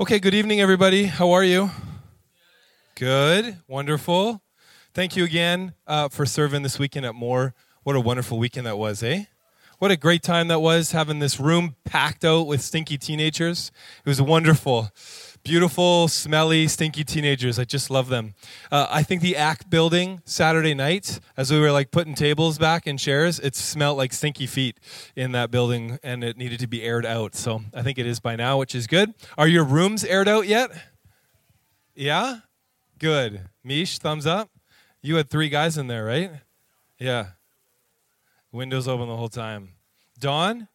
Okay, good evening, everybody. How are you? Good, wonderful. Thank you again uh, for serving this weekend at Moore. What a wonderful weekend that was, eh? What a great time that was having this room packed out with stinky teenagers. It was wonderful. Beautiful, smelly, stinky teenagers. I just love them. Uh, I think the ACT building Saturday night, as we were like putting tables back and chairs, it smelled like stinky feet in that building and it needed to be aired out. So I think it is by now, which is good. Are your rooms aired out yet? Yeah? Good. Mish, thumbs up. You had three guys in there, right? Yeah. Windows open the whole time. Dawn,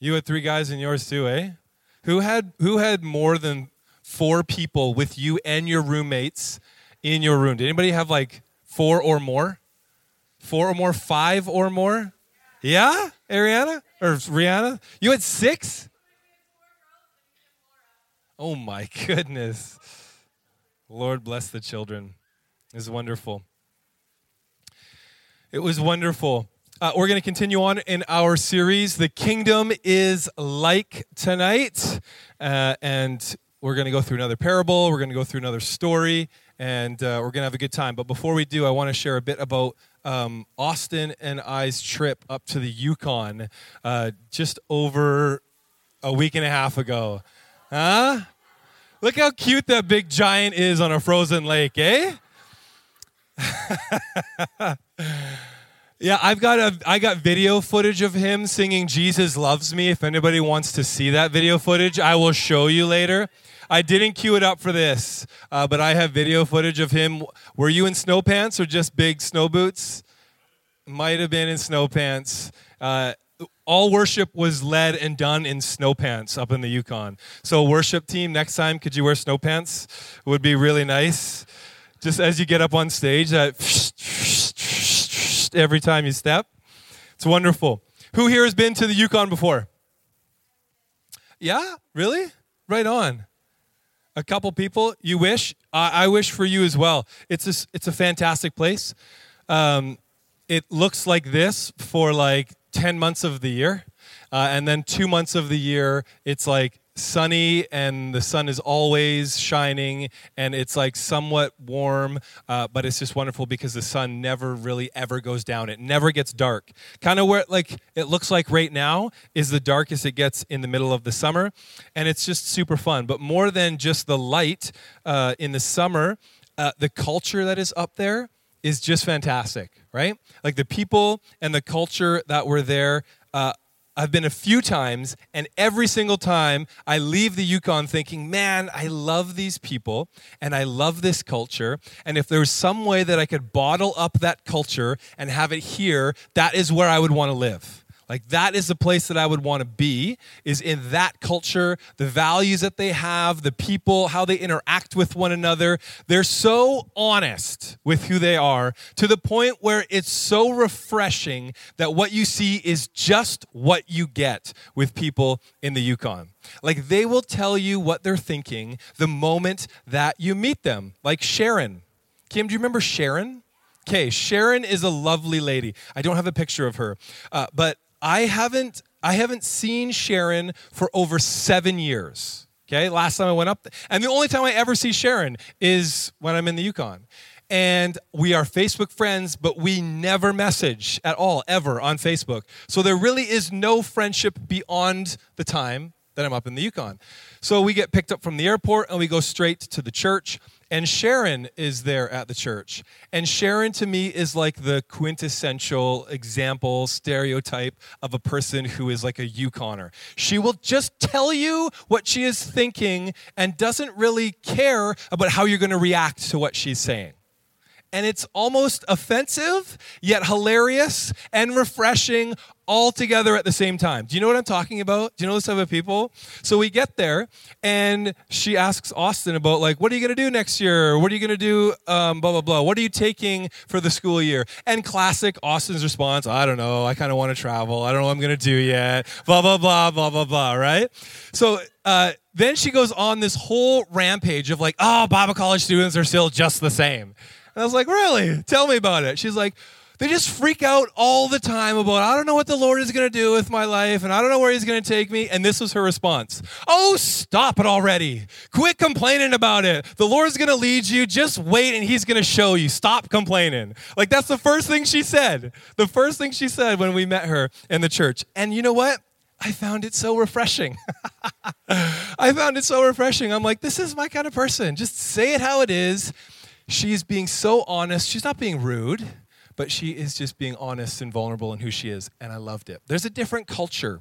you had three guys in yours too, eh? Who had who had more than four people with you and your roommates in your room. Did anybody have like four or more? Four or more? Five or more? Yeah, Ariana or Rihanna? You had six? Oh my goodness. Lord bless the children. It's wonderful. It was wonderful. Uh, we're going to continue on in our series, The Kingdom is Like Tonight. Uh, and we're going to go through another parable, we're going to go through another story, and uh, we're going to have a good time. But before we do, I want to share a bit about um, Austin and I's trip up to the Yukon uh, just over a week and a half ago. Huh? Look how cute that big giant is on a frozen lake, eh? yeah, I've got a I got video footage of him singing Jesus loves me. If anybody wants to see that video footage, I will show you later. I didn't cue it up for this, uh, but I have video footage of him. Were you in snow pants or just big snow boots? Might have been in snow pants. Uh, all worship was led and done in snow pants up in the Yukon. So, worship team, next time, could you wear snow pants? Would be really nice. Just as you get up on stage, that every time you step. It's wonderful. Who here has been to the Yukon before? Yeah, really? Right on a couple people. You wish. I wish for you as well. It's a, it's a fantastic place. Um, it looks like this for like 10 months of the year. Uh, and then two months of the year, it's like sunny and the sun is always shining and it's like somewhat warm uh, but it's just wonderful because the sun never really ever goes down. It never gets dark. Kind of where like it looks like right now is the darkest it gets in the middle of the summer and it's just super fun. But more than just the light uh, in the summer uh, the culture that is up there is just fantastic right? Like the people and the culture that were there uh, I've been a few times, and every single time I leave the Yukon thinking, man, I love these people and I love this culture. And if there was some way that I could bottle up that culture and have it here, that is where I would want to live. Like that is the place that I would want to be is in that culture, the values that they have, the people, how they interact with one another. They're so honest with who they are to the point where it's so refreshing that what you see is just what you get with people in the Yukon. Like they will tell you what they're thinking the moment that you meet them. Like Sharon. Kim, do you remember Sharon? Okay, Sharon is a lovely lady. I don't have a picture of her, uh, but I haven't I haven't seen Sharon for over seven years. Okay, last time I went up, and the only time I ever see Sharon is when I'm in the Yukon. And we are Facebook friends, but we never message at all, ever on Facebook. So there really is no friendship beyond the time that I'm up in the Yukon. So we get picked up from the airport and we go straight to the church. And Sharon is there at the church. And Sharon to me is like the quintessential example, stereotype of a person who is like a Yukoner. She will just tell you what she is thinking and doesn't really care about how you're going to react to what she's saying and it's almost offensive, yet hilarious and refreshing all together at the same time. Do you know what I'm talking about? Do you know this type of people? So we get there, and she asks Austin about, like, what are you going to do next year? What are you going to do? Um, blah, blah, blah. What are you taking for the school year? And classic Austin's response, I don't know. I kind of want to travel. I don't know what I'm going to do yet. Blah, blah, blah, blah, blah, blah, right? So, uh, then she goes on this whole rampage of like, oh, Bible college students are still just the same. And I was like, really? Tell me about it. She's like, They just freak out all the time about, I don't know what the Lord is going to do with my life and I don't know where He's going to take me. And this was her response Oh, stop it already. Quit complaining about it. The Lord's going to lead you. Just wait and He's going to show you. Stop complaining. Like, that's the first thing she said. The first thing she said when we met her in the church. And you know what? I found it so refreshing. I found it so refreshing. I'm like, this is my kind of person. Just say it how it is. She's being so honest. She's not being rude but she is just being honest and vulnerable in who she is, and I loved it. There's a different culture.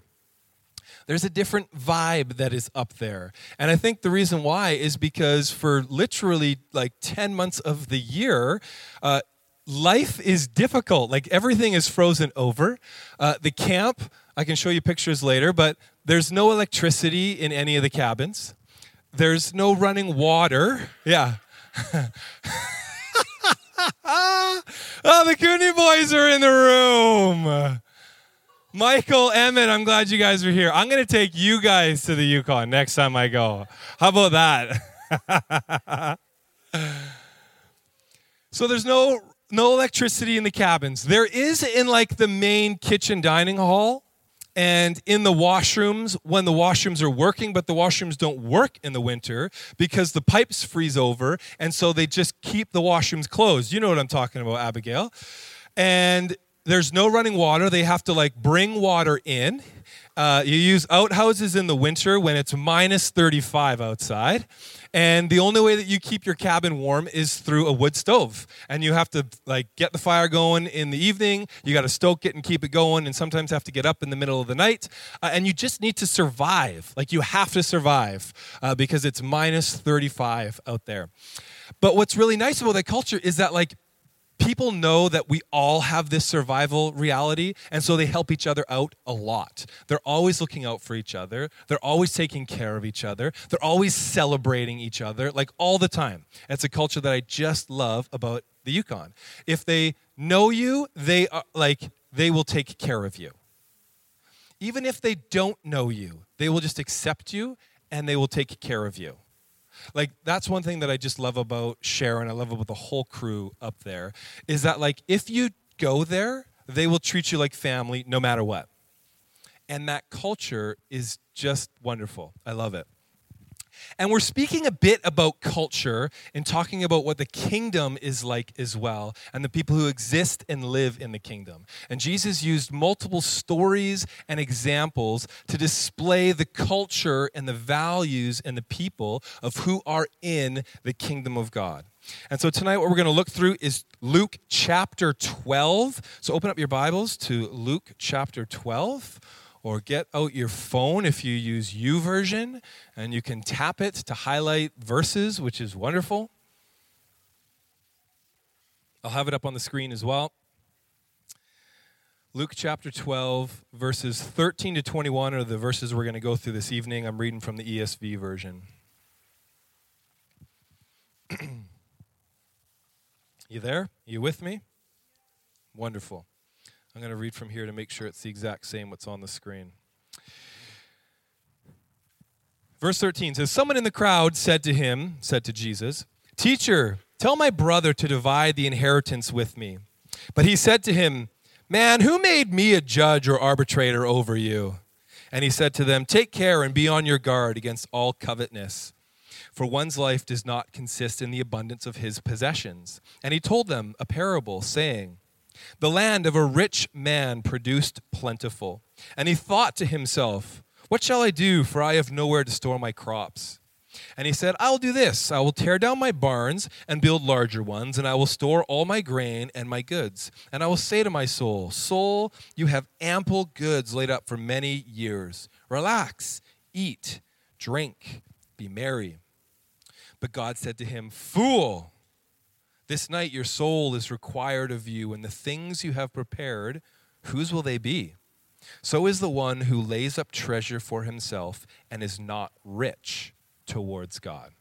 There's a different vibe that is up there. And I think the reason why is because for literally like 10 months of the year, uh, life is difficult. Like everything is frozen over. Uh, the camp, I can show you pictures later, but there's no electricity in any of the cabins. There's no running water. Yeah. oh, the Cooney boys are in the room. Michael, Emmett, I'm glad you guys are here. I'm going to take you guys to the Yukon next time I go. How about that? so there's no no electricity in the cabins. There is in like the main kitchen dining hall and in the washrooms when the washrooms are working but the washrooms don't work in the winter because the pipes freeze over and so they just keep the washrooms closed. You know what i'm talking about abigail. And there's no running water. They have to like bring water in. Uh, you use outhouses in the winter when it's minus 35 outside and the only way that you keep your cabin warm is through a wood stove. And you have to like get the fire going in the evening. You got to stoke it and keep it going and sometimes have to get up in the middle of the night. Uh, and you just need to survive. Like you have to survive uh, because it's minus 35 out there. But what's really nice about that culture is that like people know that we all have this survival reality, and so they help each other out a lot. They're always looking out for each other, they're always taking care of each other, they're always celebrating each other, like all the time. It's a culture that I just love about the Yukon. If they know you, they are like they will take care of you. Even if they don't know you, they will just accept you and they will take care of you. Like that's one thing that I just love about Sharon. I love about the whole crew up there is that like if you go there, they will treat you like family no matter what. And that culture is just wonderful. I love it. And we're speaking a bit about culture and talking about what the kingdom is like as well, and the people who exist and live in the kingdom. And Jesus used multiple stories and examples to display the culture and the values and the people of who are in the kingdom of God. And so tonight, what we're going to look through is Luke chapter 12. So open up your Bibles to Luke chapter 12 or get out your phone if you use YouVersion and you can tap it to highlight verses, which is wonderful. I'll have it up on the screen as well. Luke chapter 12, verses 13 to 21 are the verses we're going to go through this evening. I'm reading from the ESV version. you there? You with me? Wonderful. I'm going to read from here to make sure it's the exact same what's on the screen. Verse 13 says, Someone in the crowd said to him, said to Jesus, Teacher, tell my brother to divide the inheritance with me. But he said to him, Man, who made me a judge or arbitrator over you? And he said to them, Take care and be on your guard against all covetousness, for one's life does not consist in the abundance of his possessions. And he told them a parable, saying, the land of a rich man produced plentiful. And he thought to himself, What shall I do, for I have nowhere to store my crops? And he said, I will do this I will tear down my barns and build larger ones, and I will store all my grain and my goods. And I will say to my soul, Soul, you have ample goods laid up for many years. Relax, eat, drink, be merry. But God said to him, Fool! This night your soul is required of you, and the things you have prepared, whose will they be? So is the one who lays up treasure for himself and is not rich towards God.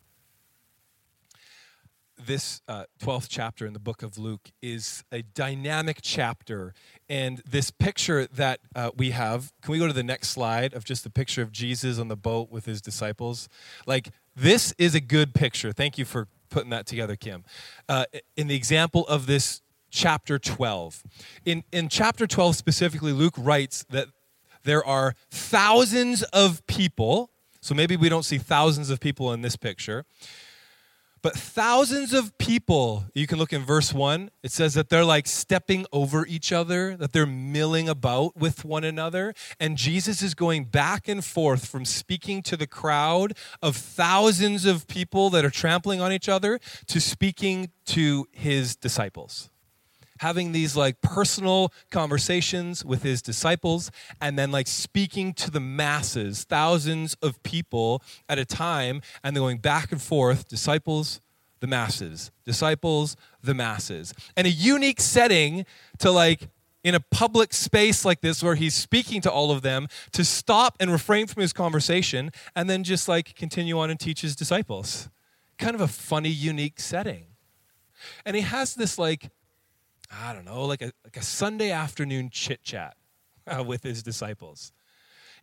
This uh, 12th chapter in the book of Luke is a dynamic chapter. And this picture that uh, we have, can we go to the next slide of just the picture of Jesus on the boat with his disciples? Like, this is a good picture. Thank you for putting that together, Kim. Uh, in the example of this chapter 12. In, in chapter 12 specifically, Luke writes that there are thousands of people. So maybe we don't see thousands of people in this picture, but thousands of people, you can look in verse 1, it says that they're like stepping over each other, that they're milling about with one another. And Jesus is going back and forth from speaking to the crowd of thousands of people that are trampling on each other to speaking to his disciples having these like personal conversations with his disciples and then like speaking to the masses, thousands of people at a time, and then going back and forth, disciples, the masses, disciples, the masses. And a unique setting to like in a public space like this where he's speaking to all of them to stop and refrain from his conversation and then just like continue on and teach his disciples. Kind of a funny, unique setting. And he has this like I don't know, like a, like a Sunday afternoon chit chat uh, with his disciples.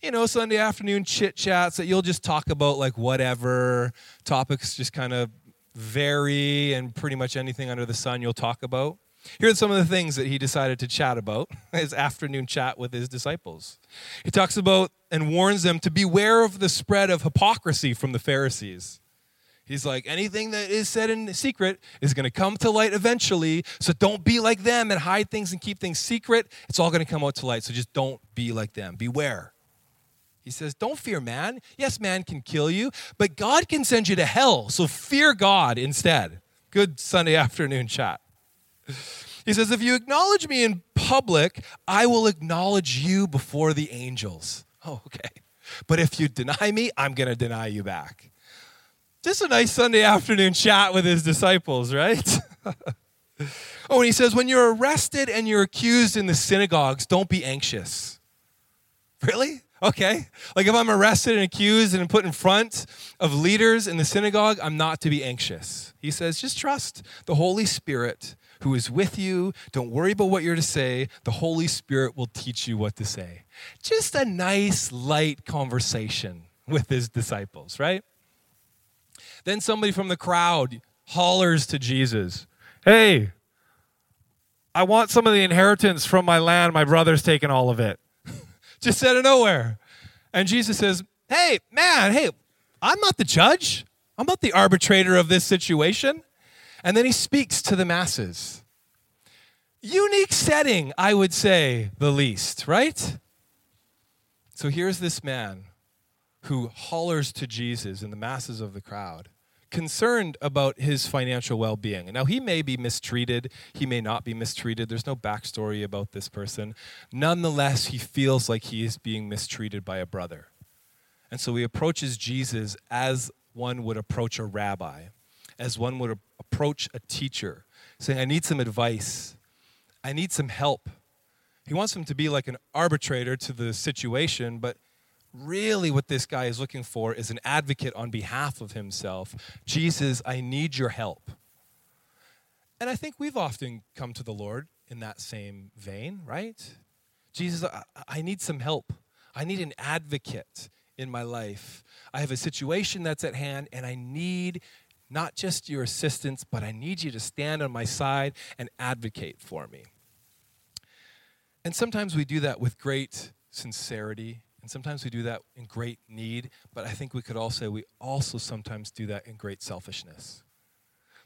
You know, Sunday afternoon chit chats that you'll just talk about like whatever topics just kind of vary and pretty much anything under the sun you'll talk about. Here are some of the things that he decided to chat about his afternoon chat with his disciples. He talks about and warns them to beware of the spread of hypocrisy from the Pharisees. He's like, anything that is said in secret is going to come to light eventually. So don't be like them and hide things and keep things secret. It's all going to come out to light. So just don't be like them. Beware. He says, Don't fear man. Yes, man can kill you, but God can send you to hell. So fear God instead. Good Sunday afternoon chat. He says, If you acknowledge me in public, I will acknowledge you before the angels. Oh, okay. But if you deny me, I'm going to deny you back. Just a nice Sunday afternoon chat with his disciples, right? oh, and he says, when you're arrested and you're accused in the synagogues, don't be anxious. Really? Okay. Like if I'm arrested and accused and put in front of leaders in the synagogue, I'm not to be anxious. He says, just trust the Holy Spirit who is with you. Don't worry about what you're to say. The Holy Spirit will teach you what to say. Just a nice, light conversation with his disciples, right? Then somebody from the crowd hollers to Jesus, Hey, I want some of the inheritance from my land. My brother's taken all of it. Just out of nowhere. And Jesus says, Hey, man, hey, I'm not the judge. I'm not the arbitrator of this situation. And then he speaks to the masses. Unique setting, I would say, the least, right? So here's this man who hollers to Jesus in the masses of the crowd, concerned about his financial well being. Now, he may be mistreated, he may not be mistreated. There's no backstory about this person. Nonetheless, he feels like he is being mistreated by a brother. And so he approaches Jesus as one would approach a rabbi, as one would approach a teacher, saying, I need some advice, I need some help. He wants him to be like an arbitrator to the situation, but really what this guy is looking for is an advocate on behalf of himself. Jesus, I need your help. And I think we've often come to the Lord in that same vein, right? Jesus, I, I need some help. I need an advocate in my life. I have a situation that's at hand, and I need not just your assistance, but I need you to stand on my side and advocate for me. And sometimes we do that with great sincerity and sometimes we do that in great need, but I think we could all say we also sometimes do that in great selfishness.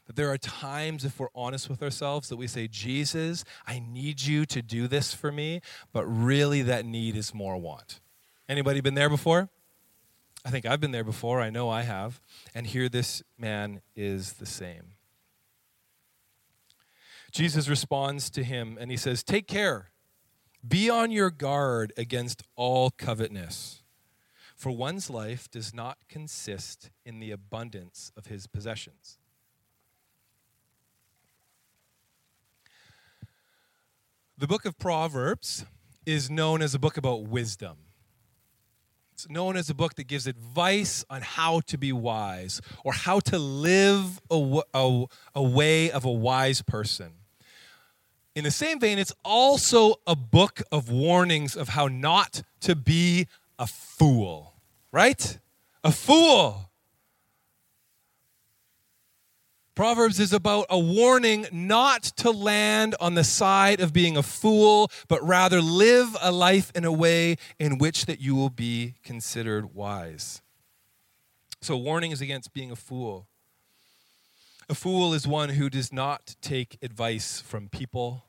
That there are times, if we're honest with ourselves, that we say, Jesus, I need you to do this for me, but really that need is more want. Anybody been there before? I think I've been there before. I know I have. And here this man is the same. Jesus responds to him and he says, Take care be on your guard against all covetousness, for one's life does not consist in the abundance of his possessions. The book of Proverbs is known as a book about wisdom. It's known as a book that gives advice on how to be wise or how to live a, a, a way of a wise person. In the same vein, it's also a book of warnings of how not to be a fool, right? A fool. Proverbs is about a warning not to land on the side of being a fool, but rather live a life in a way in which that you will be considered wise. So warning is against being a fool. A fool is one who does not take advice from people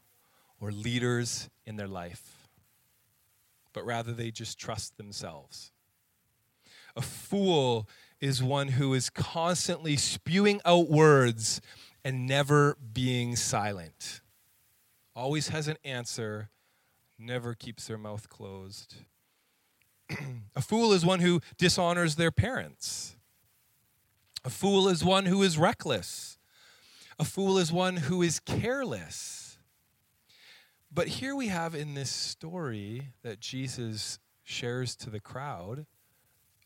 or leaders in their life, but rather they just trust themselves. A fool is one who is constantly spewing out words and never being silent. Always has an answer, never keeps their mouth closed. a fool is one who dishonors their parents. A fool is one who is reckless. A fool is one who is careless. But here we have in this story that Jesus shares to the crowd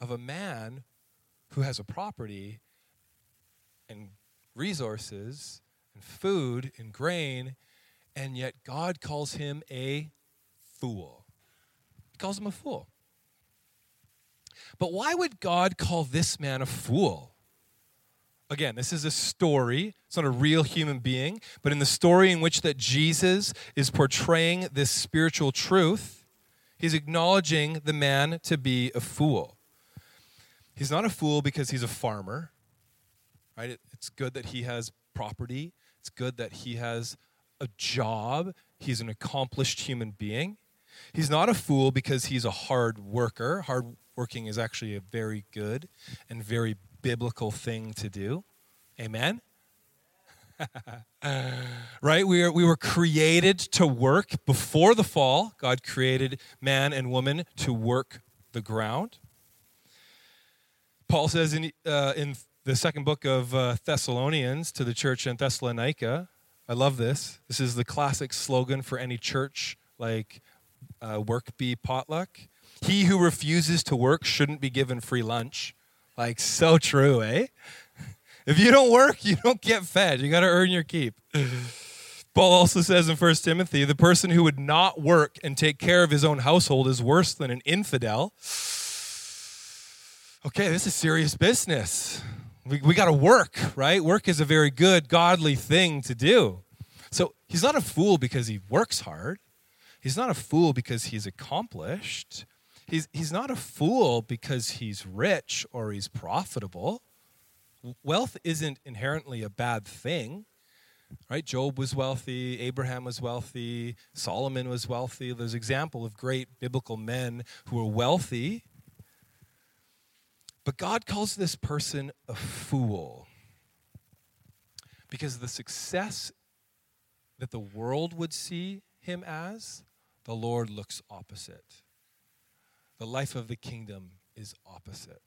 of a man who has a property and resources and food and grain, and yet God calls him a fool. He calls him a fool. But why would God call this man a fool? Again, this is a story. It's not a real human being, but in the story in which that Jesus is portraying this spiritual truth, he's acknowledging the man to be a fool. He's not a fool because he's a farmer, right? It's good that he has property, it's good that he has a job, he's an accomplished human being. He's not a fool because he's a hard worker. Hard working is actually a very good and very biblical thing to do. Amen? right? We, are, we were created to work before the fall. God created man and woman to work the ground. Paul says in, uh, in the second book of uh, Thessalonians to the church in Thessalonica, I love this. This is the classic slogan for any church like uh, work bee potluck. He who refuses to work shouldn't be given free lunch. Like, so true, eh? If you don't work, you don't get fed. You got to earn your keep. Paul also says in 1 Timothy the person who would not work and take care of his own household is worse than an infidel okay, this is serious business. We, we got to work, right? Work is a very good, godly thing to do. So he's not a fool because he works hard. He's not a fool because he's accomplished. He's, he's not a fool because he's rich or he's profitable. Wealth isn't inherently a bad thing, right? Job was wealthy, Abraham was wealthy, Solomon was wealthy. There's example of great biblical men who were wealthy but God calls this person a fool because the success that the world would see him as, the Lord looks opposite. The life of the kingdom is opposite.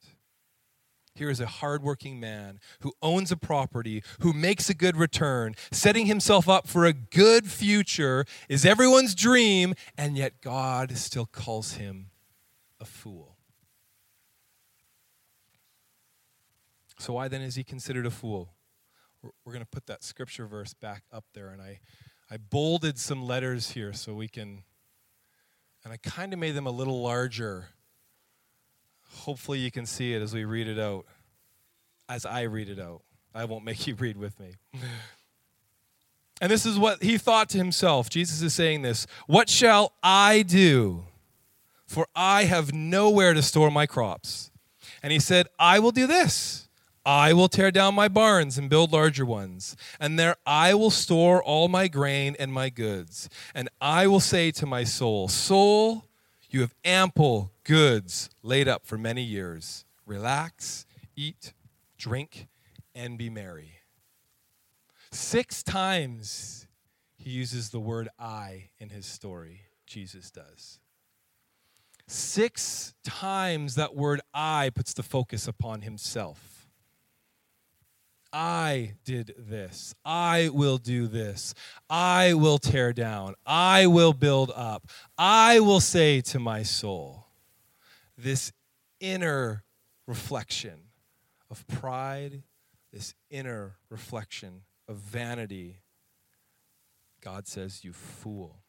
Here is a hardworking man who owns a property, who makes a good return, setting himself up for a good future, is everyone's dream, and yet God still calls him a fool. So, why then is he considered a fool? We're, we're going to put that scripture verse back up there, and I, I bolded some letters here so we can, and I kind of made them a little larger. Hopefully, you can see it as we read it out, as I read it out. I won't make you read with me. And this is what he thought to himself. Jesus is saying this What shall I do? For I have nowhere to store my crops. And he said, I will do this. I will tear down my barns and build larger ones, and there I will store all my grain and my goods. And I will say to my soul, Soul, you have ample goods laid up for many years. Relax, eat, drink, and be merry. Six times he uses the word I in his story, Jesus does. Six times that word I puts the focus upon himself. I did this. I will do this. I will tear down. I will build up. I will say to my soul, this inner reflection of pride, this inner reflection of vanity. God says, You fool.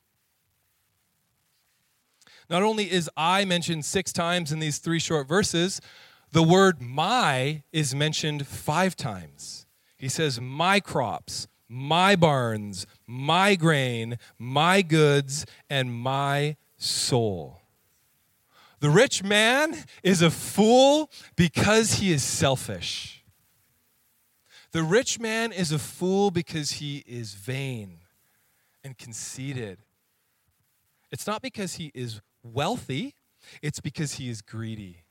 Not only is I mentioned six times in these three short verses, the word my is mentioned five times. He says, My crops, my barns, my grain, my goods, and my soul. The rich man is a fool because he is selfish. The rich man is a fool because he is vain and conceited. It's not because he is wealthy, it's because he is greedy.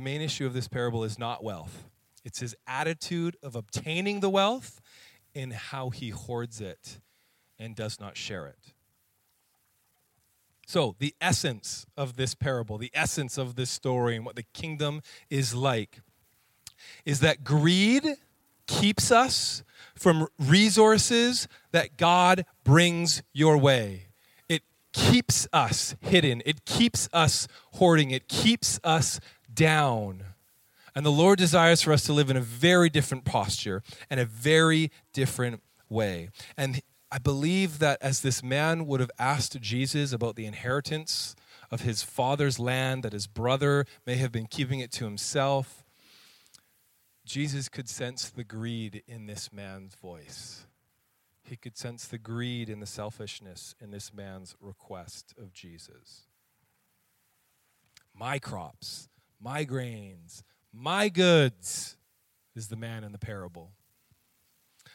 The main issue of this parable is not wealth, it's his attitude of obtaining the wealth and how he hoards it and does not share it. So, the essence of this parable, the essence of this story, and what the kingdom is like, is that greed keeps us from resources that God brings your way. It keeps us hidden, it keeps us hoarding, it keeps us down. And the Lord desires for us to live in a very different posture and a very different way. And I believe that as this man would have asked Jesus about the inheritance of his father's land, that his brother may have been keeping it to himself, Jesus could sense the greed in this man's voice. He could sense the greed and the selfishness in this man's request of Jesus. My crops, my grains, my goods is the man in the parable.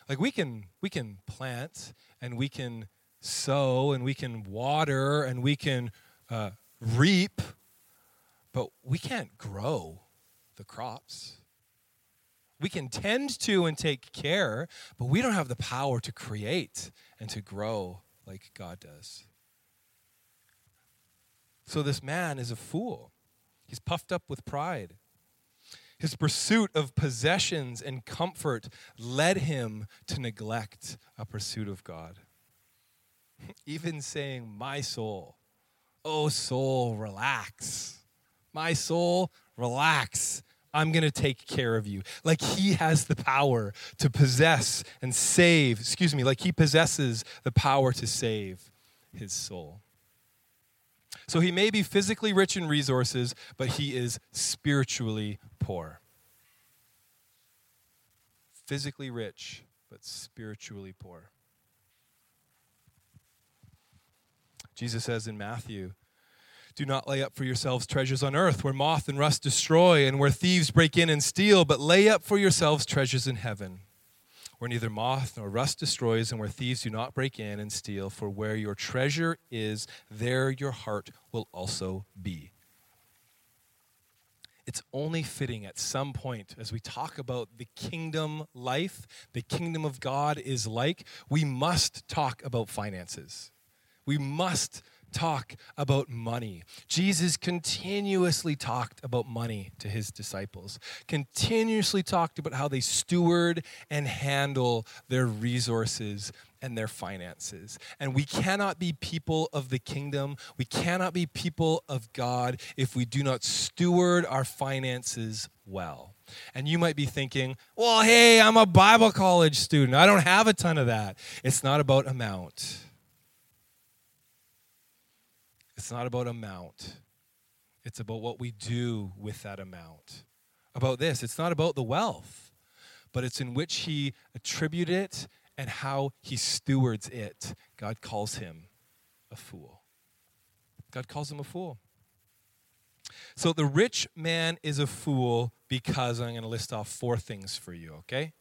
Like we can we can plant and we can sow and we can water and we can uh, reap, but we can't grow the crops. We can tend to and take care, but we don't have the power to create and to grow like God does. So this man is a fool. He's puffed up with pride. His pursuit of possessions and comfort led him to neglect a pursuit of God. Even saying, My soul, oh soul, relax. My soul, relax. I'm going to take care of you. Like he has the power to possess and save, excuse me, like he possesses the power to save his soul. So he may be physically rich in resources, but he is spiritually poor. Physically rich, but spiritually poor. Jesus says in Matthew, do not lay up for yourselves treasures on earth where moth and rust destroy and where thieves break in and steal, but lay up for yourselves treasures in heaven where neither moth nor rust destroys, and where thieves do not break in and steal. For where your treasure is, there your heart will also be. It's only fitting at some point as we talk about the kingdom life, the kingdom of God is like, we must talk about finances. We must talk about money. Jesus continuously talked about money to his disciples, continuously talked about how they steward and handle their resources and their finances. And we cannot be people of the kingdom, we cannot be people of God if we do not steward our finances well. And you might be thinking, well, hey, I'm a Bible college student. I don't have a ton of that. It's not about amount. It's not about amount, it's about what we do with that amount. About this, it's not about the wealth, but it's in which He attributed it and how He stewards it. God calls him a fool. God calls him a fool. So the rich man is a fool because I'm going to list off four things for you, okay?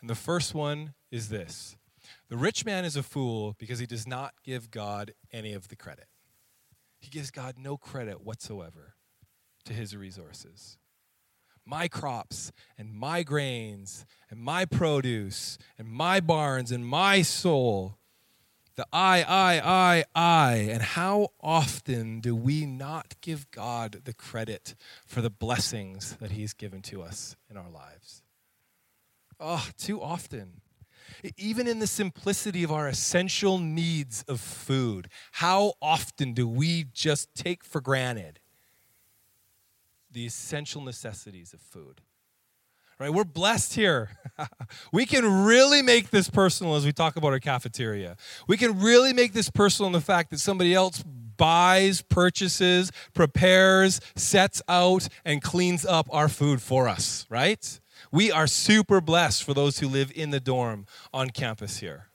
And the first one is this The rich man is a fool because he does not give God any of the credit. He gives God no credit whatsoever to his resources. My crops and my grains and my produce and my barns and my soul. The I, I, I, I. And how often do we not give God the credit for the blessings that He's given to us in our lives? Oh, too often. Even in the simplicity of our essential needs of food, how often do we just take for granted the essential necessities of food? Right? We're blessed here. we can really make this personal as we talk about our cafeteria. We can really make this personal in the fact that somebody else buys, purchases, prepares, sets out, and cleans up our food for us, right? We are super blessed for those who live in the dorm on campus here.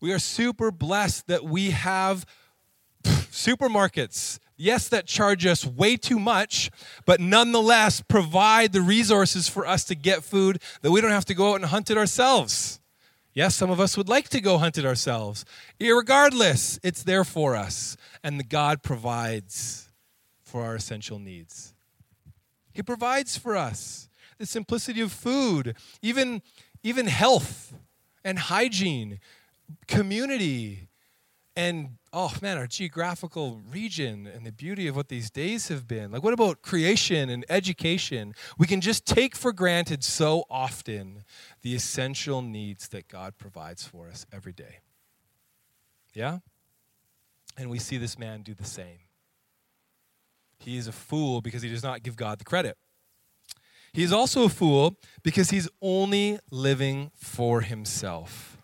We are super blessed that we have supermarkets yes, that charge us way too much, but nonetheless provide the resources for us to get food that we don't have to go out and hunt it ourselves. Yes, some of us would like to go hunt it ourselves. Irregardless, it's there for us, and the God provides for our essential needs. He provides for us the simplicity of food, even, even health and hygiene, community, and oh man, our geographical region and the beauty of what these days have been. Like, what about creation and education? We can just take for granted so often the essential needs that God provides for us every day. Yeah? And we see this man do the same. He is a fool because he does not give God the credit. He is also a fool because he's only living for himself.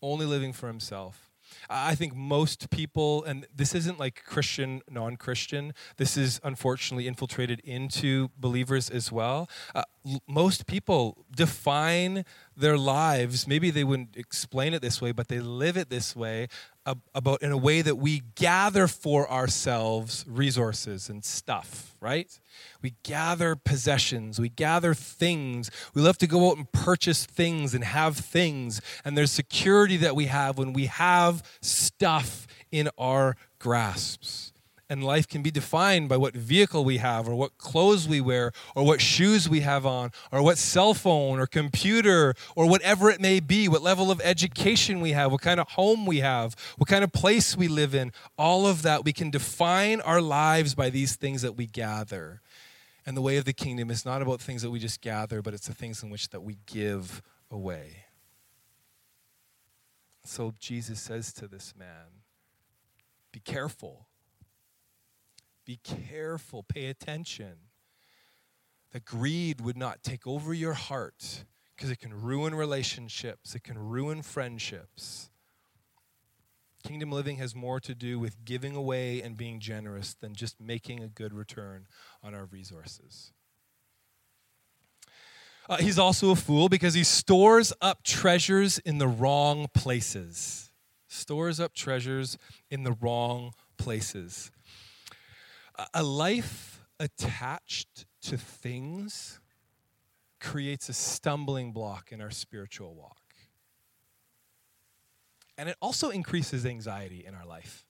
Only living for himself. I think most people, and this isn't like Christian, non Christian, this is unfortunately infiltrated into believers as well. Uh, most people define their lives, maybe they wouldn't explain it this way, but they live it this way about in a way that we gather for ourselves resources and stuff, right? We gather possessions, we gather things. We love to go out and purchase things and have things. And there's security that we have when we have stuff in our grasps and life can be defined by what vehicle we have, or what clothes we wear, or what shoes we have on, or what cell phone or computer, or whatever it may be, what level of education we have, what kind of home we have, what kind of place we live in. All of that, we can define our lives by these things that we gather. And the way of the kingdom is not about things that we just gather, but it's the things in which that we give away. So Jesus says to this man, Be careful be careful, pay attention. That greed would not take over your heart because it can ruin relationships, it can ruin friendships. Kingdom living has more to do with giving away and being generous than just making a good return on our resources. Uh, he's also a fool because he stores up treasures in the wrong places. Stores up treasures in the wrong places. A life attached to things creates a stumbling block in our spiritual walk. And it also increases anxiety in our life.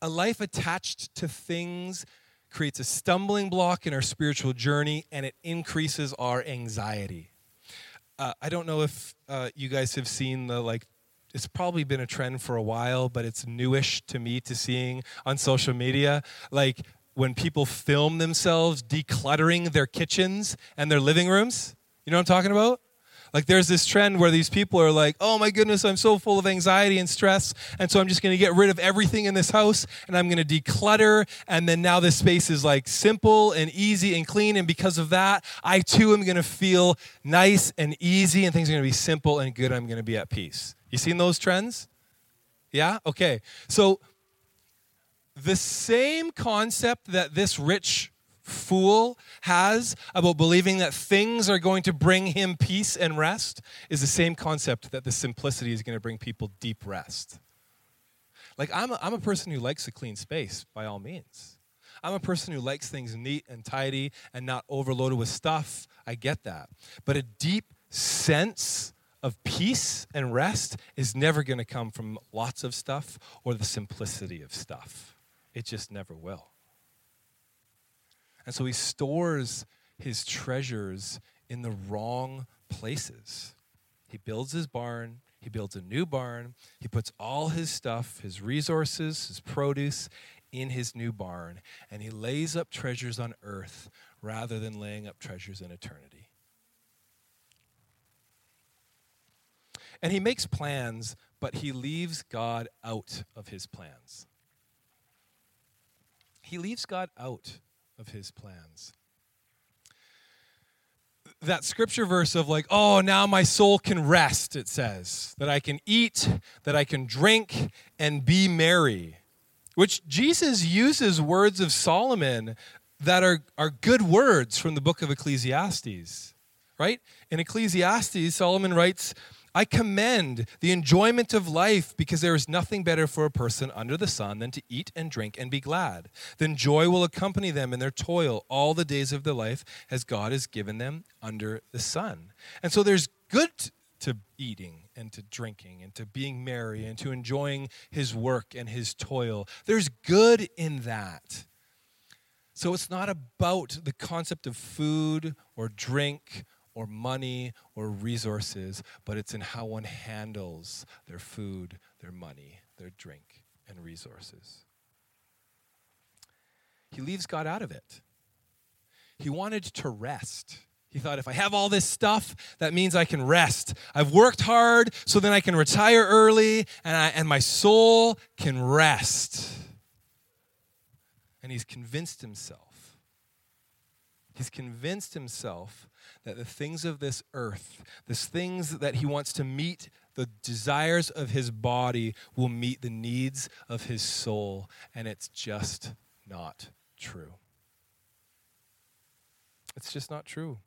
A life attached to things creates a stumbling block in our spiritual journey and it increases our anxiety. Uh, I don't know if uh, you guys have seen the like it's probably been a trend for a while, but it's newish to me to seeing on social media. Like when people film themselves decluttering their kitchens and their living rooms. You know what I'm talking about? Like there's this trend where these people are like, oh my goodness, I'm so full of anxiety and stress. And so I'm just going to get rid of everything in this house and I'm going to declutter. And then now this space is like simple and easy and clean. And because of that, I too am going to feel nice and easy and things are going to be simple and good. I'm going to be at peace. You seen those trends? Yeah? Okay. So the same concept that this rich fool has about believing that things are going to bring him peace and rest is the same concept that the simplicity is going to bring people deep rest. Like, I'm a, I'm a person who likes a clean space, by all means. I'm a person who likes things neat and tidy and not overloaded with stuff. I get that. But a deep sense of peace and rest is never going to come from lots of stuff or the simplicity of stuff. It just never will. And so he stores his treasures in the wrong places. He builds his barn, he builds a new barn, he puts all his stuff, his resources, his produce in his new barn, and he lays up treasures on earth rather than laying up treasures in eternity. And he makes plans, but he leaves God out of his plans. He leaves God out of his plans. that scripture verse of like, oh, now my soul can rest, it says, that I can eat, that I can drink, and be merry, which Jesus uses words of Solomon that are, are good words from the book of Ecclesiastes, right? In Ecclesiastes, Solomon writes, I commend the enjoyment of life because there is nothing better for a person under the sun than to eat and drink and be glad. Then joy will accompany them in their toil all the days of their life as God has given them under the sun. And so there's good to eating and to drinking and to being merry and to enjoying his work and his toil. There's good in that. So it's not about the concept of food or drink or money or resources, but it's in how one handles their food, their money, their drink, and resources. He leaves God out of it. He wanted to rest. He thought, if I have all this stuff, that means I can rest. I've worked hard, so then I can retire early, and, I, and my soul can rest. And he's convinced himself. He's convinced himself that the things of this earth, the things that he wants to meet, the desires of his body, will meet the needs of his soul. And it's just not true. It's just not true.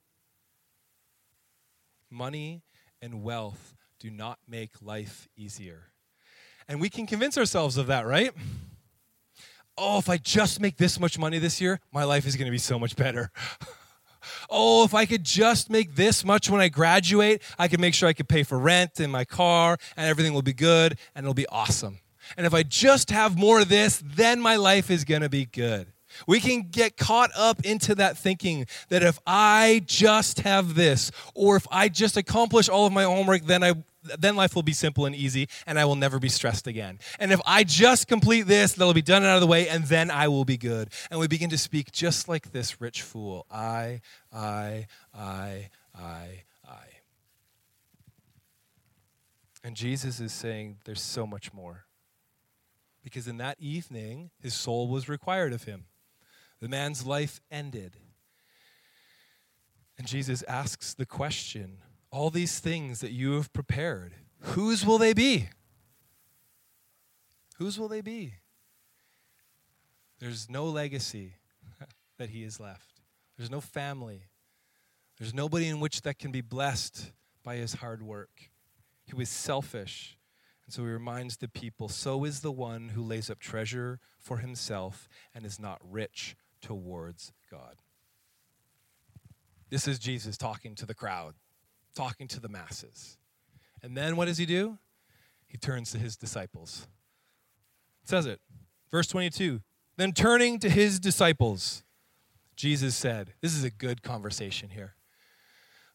Money and wealth do not make life easier. And we can convince ourselves of that, right? Oh, if I just make this much money this year, my life is going to be so much better. oh, if I could just make this much when I graduate, I could make sure I could pay for rent and my car and everything will be good and it'll be awesome. And if I just have more of this, then my life is going to be good. We can get caught up into that thinking that if I just have this, or if I just accomplish all of my homework, then I then life will be simple and easy, and I will never be stressed again. And if I just complete this, that'll be done out of the way, and then I will be good. And we begin to speak just like this rich fool I, I, I, I, I. And Jesus is saying there's so much more. Because in that evening, his soul was required of him. The man's life ended. And Jesus asks the question all these things that you have prepared, whose will they be? Whose will they be? There's no legacy that he has left. There's no family. There's nobody in which that can be blessed by his hard work. He was selfish. And so he reminds the people so is the one who lays up treasure for himself and is not rich towards God. This is Jesus talking to the crowd, talking to the masses. And then what does he do? He turns to his disciples. It says it. Verse 22. Then turning to his disciples, Jesus said, This is a good conversation here.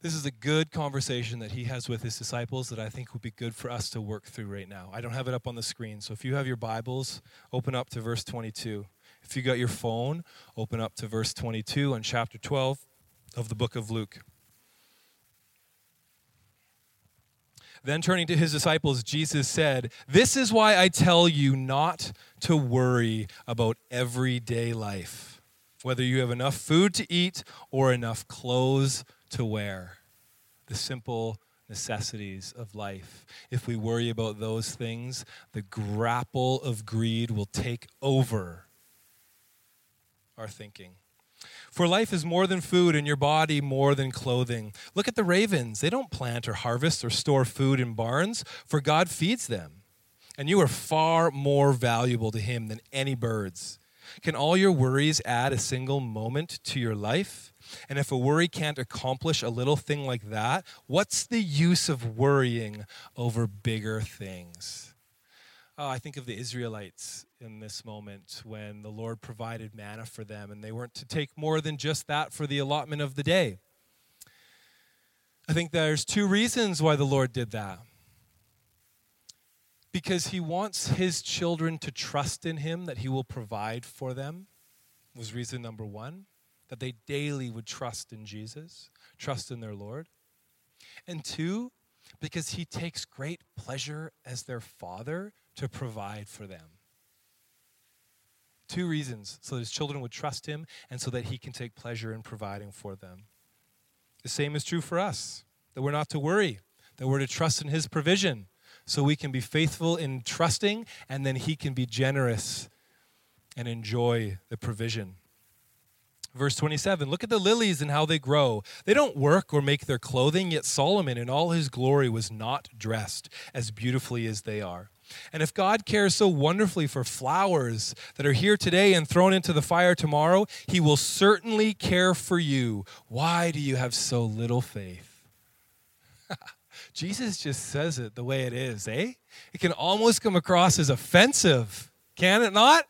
This is a good conversation that he has with his disciples that I think would be good for us to work through right now. I don't have it up on the screen, so if you have your Bibles, open up to verse 22. If you got your phone, open up to verse 22 on chapter 12 of the book of Luke. Then turning to his disciples, Jesus said, This is why I tell you not to worry about everyday life, whether you have enough food to eat or enough clothes to wear. The simple necessities of life. If we worry about those things, the grapple of greed will take over our thinking. For life is more than food, and your body more than clothing. Look at the ravens. They don't plant or harvest or store food in barns, for God feeds them. And you are far more valuable to Him than any birds. Can all your worries add a single moment to your life? And if a worry can't accomplish a little thing like that, what's the use of worrying over bigger things? Oh, I think of the Israelites in this moment when the Lord provided manna for them, and they weren't to take more than just that for the allotment of the day. I think there's two reasons why the Lord did that. Because he wants his children to trust in him that he will provide for them, was reason number one. That they daily would trust in Jesus, trust in their Lord. And two, because he takes great pleasure as their father to provide for them. Two reasons so that his children would trust him and so that he can take pleasure in providing for them. The same is true for us that we're not to worry, that we're to trust in His provision so we can be faithful in trusting and then He can be generous and enjoy the provision. Verse 27 Look at the lilies and how they grow. They don't work or make their clothing, yet Solomon in all his glory was not dressed as beautifully as they are. And if God cares so wonderfully for flowers that are here today and thrown into the fire tomorrow, he will certainly care for you. Why do you have so little faith? Jesus just says it the way it is, eh? It can almost come across as offensive, can it not?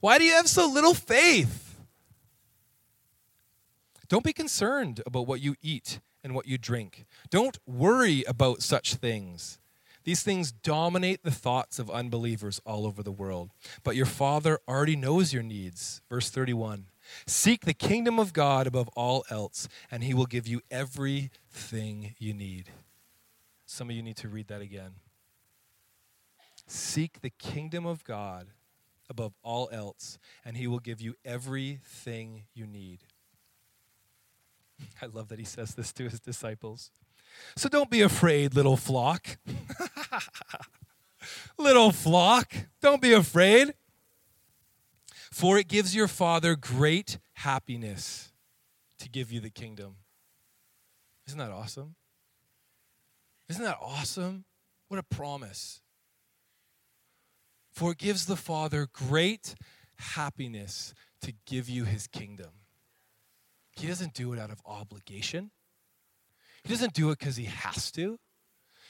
Why do you have so little faith? Don't be concerned about what you eat and what you drink. Don't worry about such things. These things dominate the thoughts of unbelievers all over the world. But your Father already knows your needs. Verse 31 Seek the kingdom of God above all else, and he will give you everything you need. Some of you need to read that again. Seek the kingdom of God above all else, and he will give you everything you need. I love that he says this to his disciples. So don't be afraid, little flock. little flock, don't be afraid. For it gives your Father great happiness to give you the kingdom. Isn't that awesome? Isn't that awesome? What a promise. For it gives the Father great happiness to give you his kingdom. He doesn't do it out of obligation. He doesn't do it because he has to.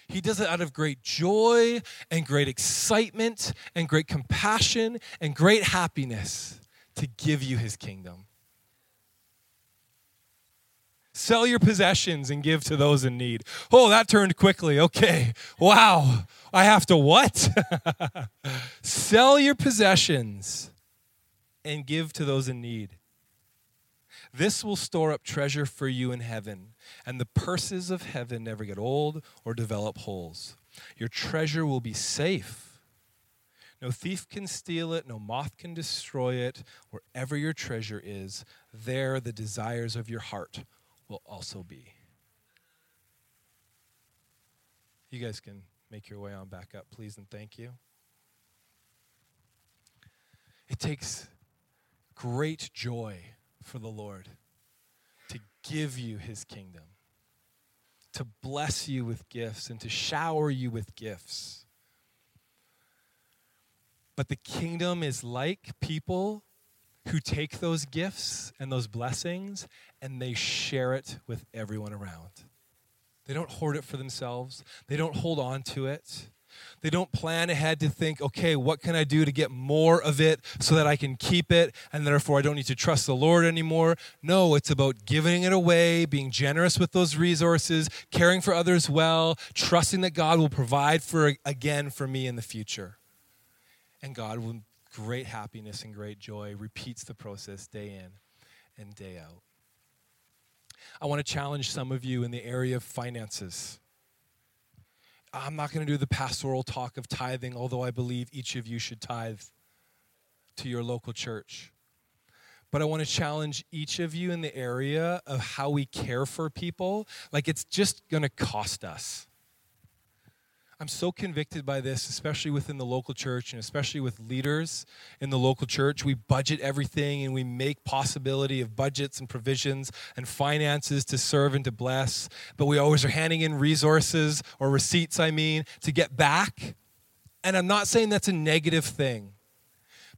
He does it out of great joy and great excitement and great compassion and great happiness to give you his kingdom. Sell your possessions and give to those in need. Oh, that turned quickly. Okay. Wow. I have to what? Sell your possessions and give to those in need. This will store up treasure for you in heaven, and the purses of heaven never get old or develop holes. Your treasure will be safe. No thief can steal it, no moth can destroy it. Wherever your treasure is, there the desires of your heart will also be. You guys can make your way on back up, please, and thank you. It takes great joy for the Lord give you his kingdom, to bless you with gifts, and to shower you with gifts. But the kingdom is like people who take those gifts and those blessings and they share it with everyone around. They don't hoard it for themselves, they don't hold on to it. They don't plan ahead to think, okay, what can I do to get more of it so that I can keep it and therefore I don't need to trust the Lord anymore? No, it's about giving it away, being generous with those resources, caring for others well, trusting that God will provide for again for me in the future. And God, with great happiness and great joy, repeats the process day in and day out. I want to challenge some of you in the area of finances. I'm not going to do the pastoral talk of tithing, although I believe each of you should tithe to your local church. But I want to challenge each of you in the area of how we care for people. Like it's just going to cost us. I'm so convicted by this, especially within the local church and especially with leaders in the local church. We budget everything and we make possibility of budgets and provisions and finances to serve and to bless, but we always are handing in resources or receipts, I mean, to get back. And I'm not saying that's a negative thing,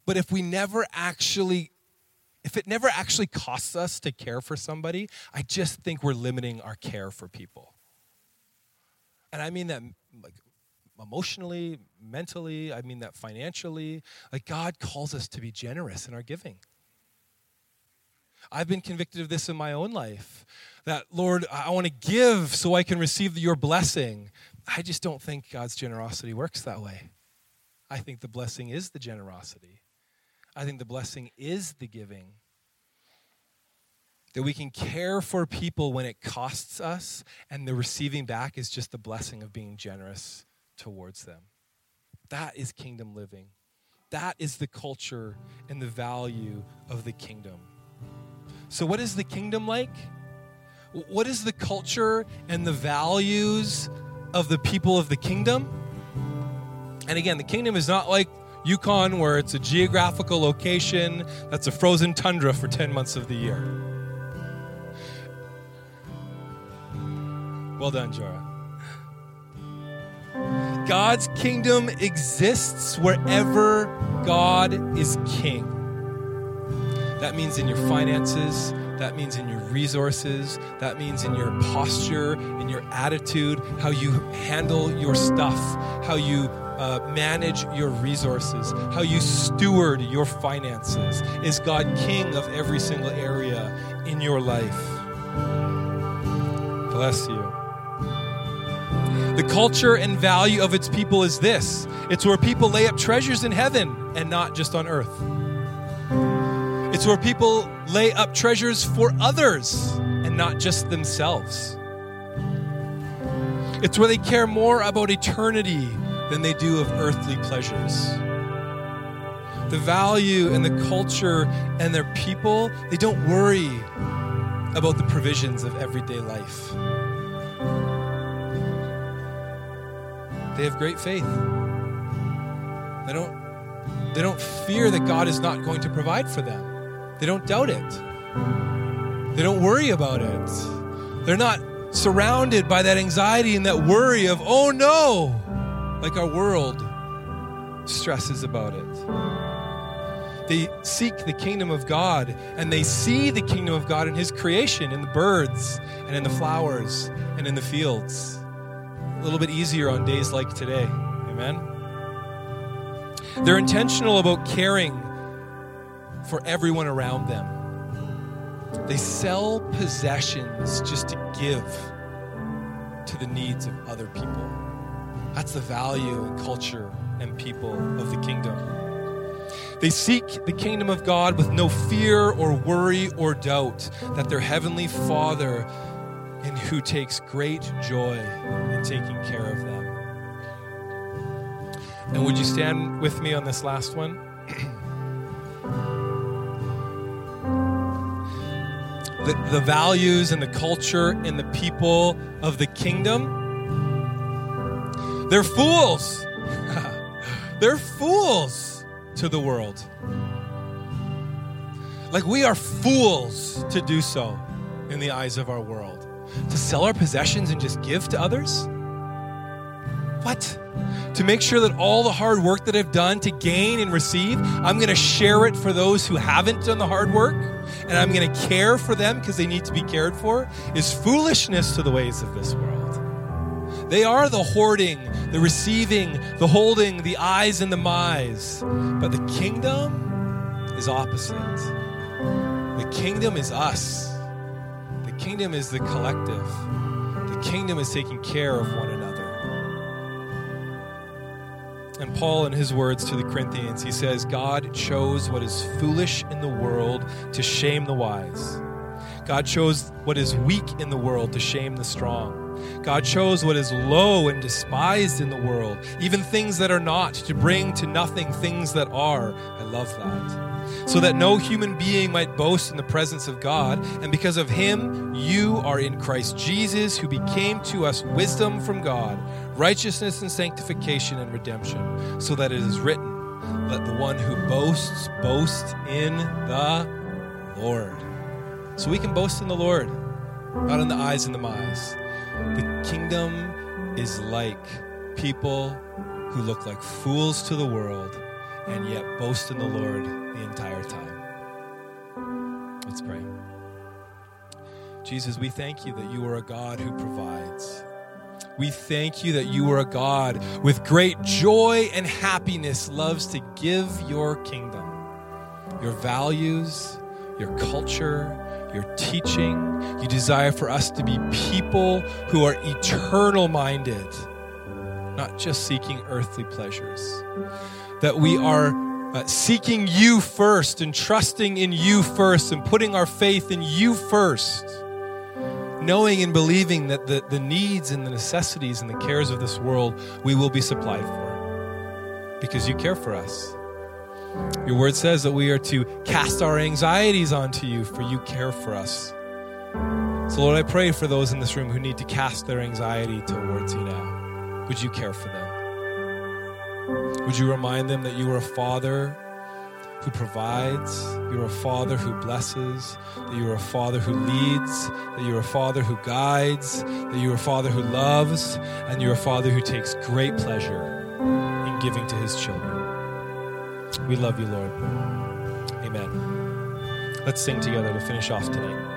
but if we never actually if it never actually costs us to care for somebody, I just think we're limiting our care for people. And I mean that like emotionally, mentally, I mean that financially. Like God calls us to be generous in our giving. I've been convicted of this in my own life. That, Lord, I want to give so I can receive your blessing. I just don't think God's generosity works that way. I think the blessing is the generosity. I think the blessing is the giving. That we can care for people when it costs us, and the receiving back is just the blessing of being generous towards them. That is kingdom living. That is the culture and the value of the kingdom. So, what is the kingdom like? what is the culture and the values of the people of the kingdom? And again, the kingdom is not like Yukon, where it's a geographical location that's a frozen tundra for 10 months of the year. Well done, Jorah. God's kingdom exists wherever God is king. That means in your finances, that means in your resources, that means in your posture, in your attitude, how you handle your stuff, how you uh, manage your resources, how you steward your finances. Is God king of every single area in your life? Bless you. The culture and value of its people is this it's where people lay up treasures in heaven and not just on earth. It's where people lay up treasures for others and not just themselves. It's where they care more about eternity than they do of earthly pleasures. The value and the culture and their people, they don't worry about the provisions of everyday life. They have great faith. They don't they don't fear that God is not going to provide for them. They don't doubt it. They don't worry about it. They're not surrounded by that anxiety and that worry of, oh no, like our world stresses about it. They seek the kingdom of God and they see the kingdom of God in His creation, in the birds and in the flowers and in the fields. Little bit easier on days like today. Amen. They're intentional about caring for everyone around them. They sell possessions just to give to the needs of other people. That's the value and culture and people of the kingdom. They seek the kingdom of God with no fear or worry or doubt that their heavenly Father, in who takes great joy in taking care of them. And would you stand with me on this last one? the, the values and the culture and the people of the kingdom they're fools. They're fools to the world. Like we are fools to do so in the eyes of our world. To sell our possessions and just give to others? What? To make sure that all the hard work that I've done to gain and receive, I'm going to share it for those who haven't done the hard work, and I'm going to care for them because they need to be cared for, is foolishness to the ways of this world. They are the hoarding, the receiving, the holding, the eyes and the my's. But the kingdom is opposite. The kingdom is us. Kingdom is the collective. The kingdom is taking care of one another. And Paul, in his words to the Corinthians, he says, God chose what is foolish in the world to shame the wise. God chose what is weak in the world to shame the strong. God chose what is low and despised in the world, even things that are not, to bring to nothing things that are. I love that. So that no human being might boast in the presence of God, and because of him, you are in Christ Jesus, who became to us wisdom from God, righteousness and sanctification and redemption, so that it is written, Let the one who boasts boast in the Lord. So we can boast in the Lord, not in the eyes and the eyes. The kingdom is like people who look like fools to the world and yet boast in the Lord the entire time. Let's pray. Jesus, we thank you that you are a God who provides. We thank you that you are a God with great joy and happiness loves to give your kingdom, your values, your culture, your teaching. You desire for us to be people who are eternal minded, not just seeking earthly pleasures. That we are uh, seeking you first and trusting in you first and putting our faith in you first. Knowing and believing that the, the needs and the necessities and the cares of this world we will be supplied for because you care for us. Your word says that we are to cast our anxieties onto you, for you care for us. So, Lord, I pray for those in this room who need to cast their anxiety towards you now. Would you care for them? Would you remind them that you are a father who provides, you're a father who blesses, that you're a father who leads, that you're a father who guides, that you're a father who loves, and you're a father who takes great pleasure in giving to his children. We love you, Lord. Amen. Let's sing together to finish off tonight.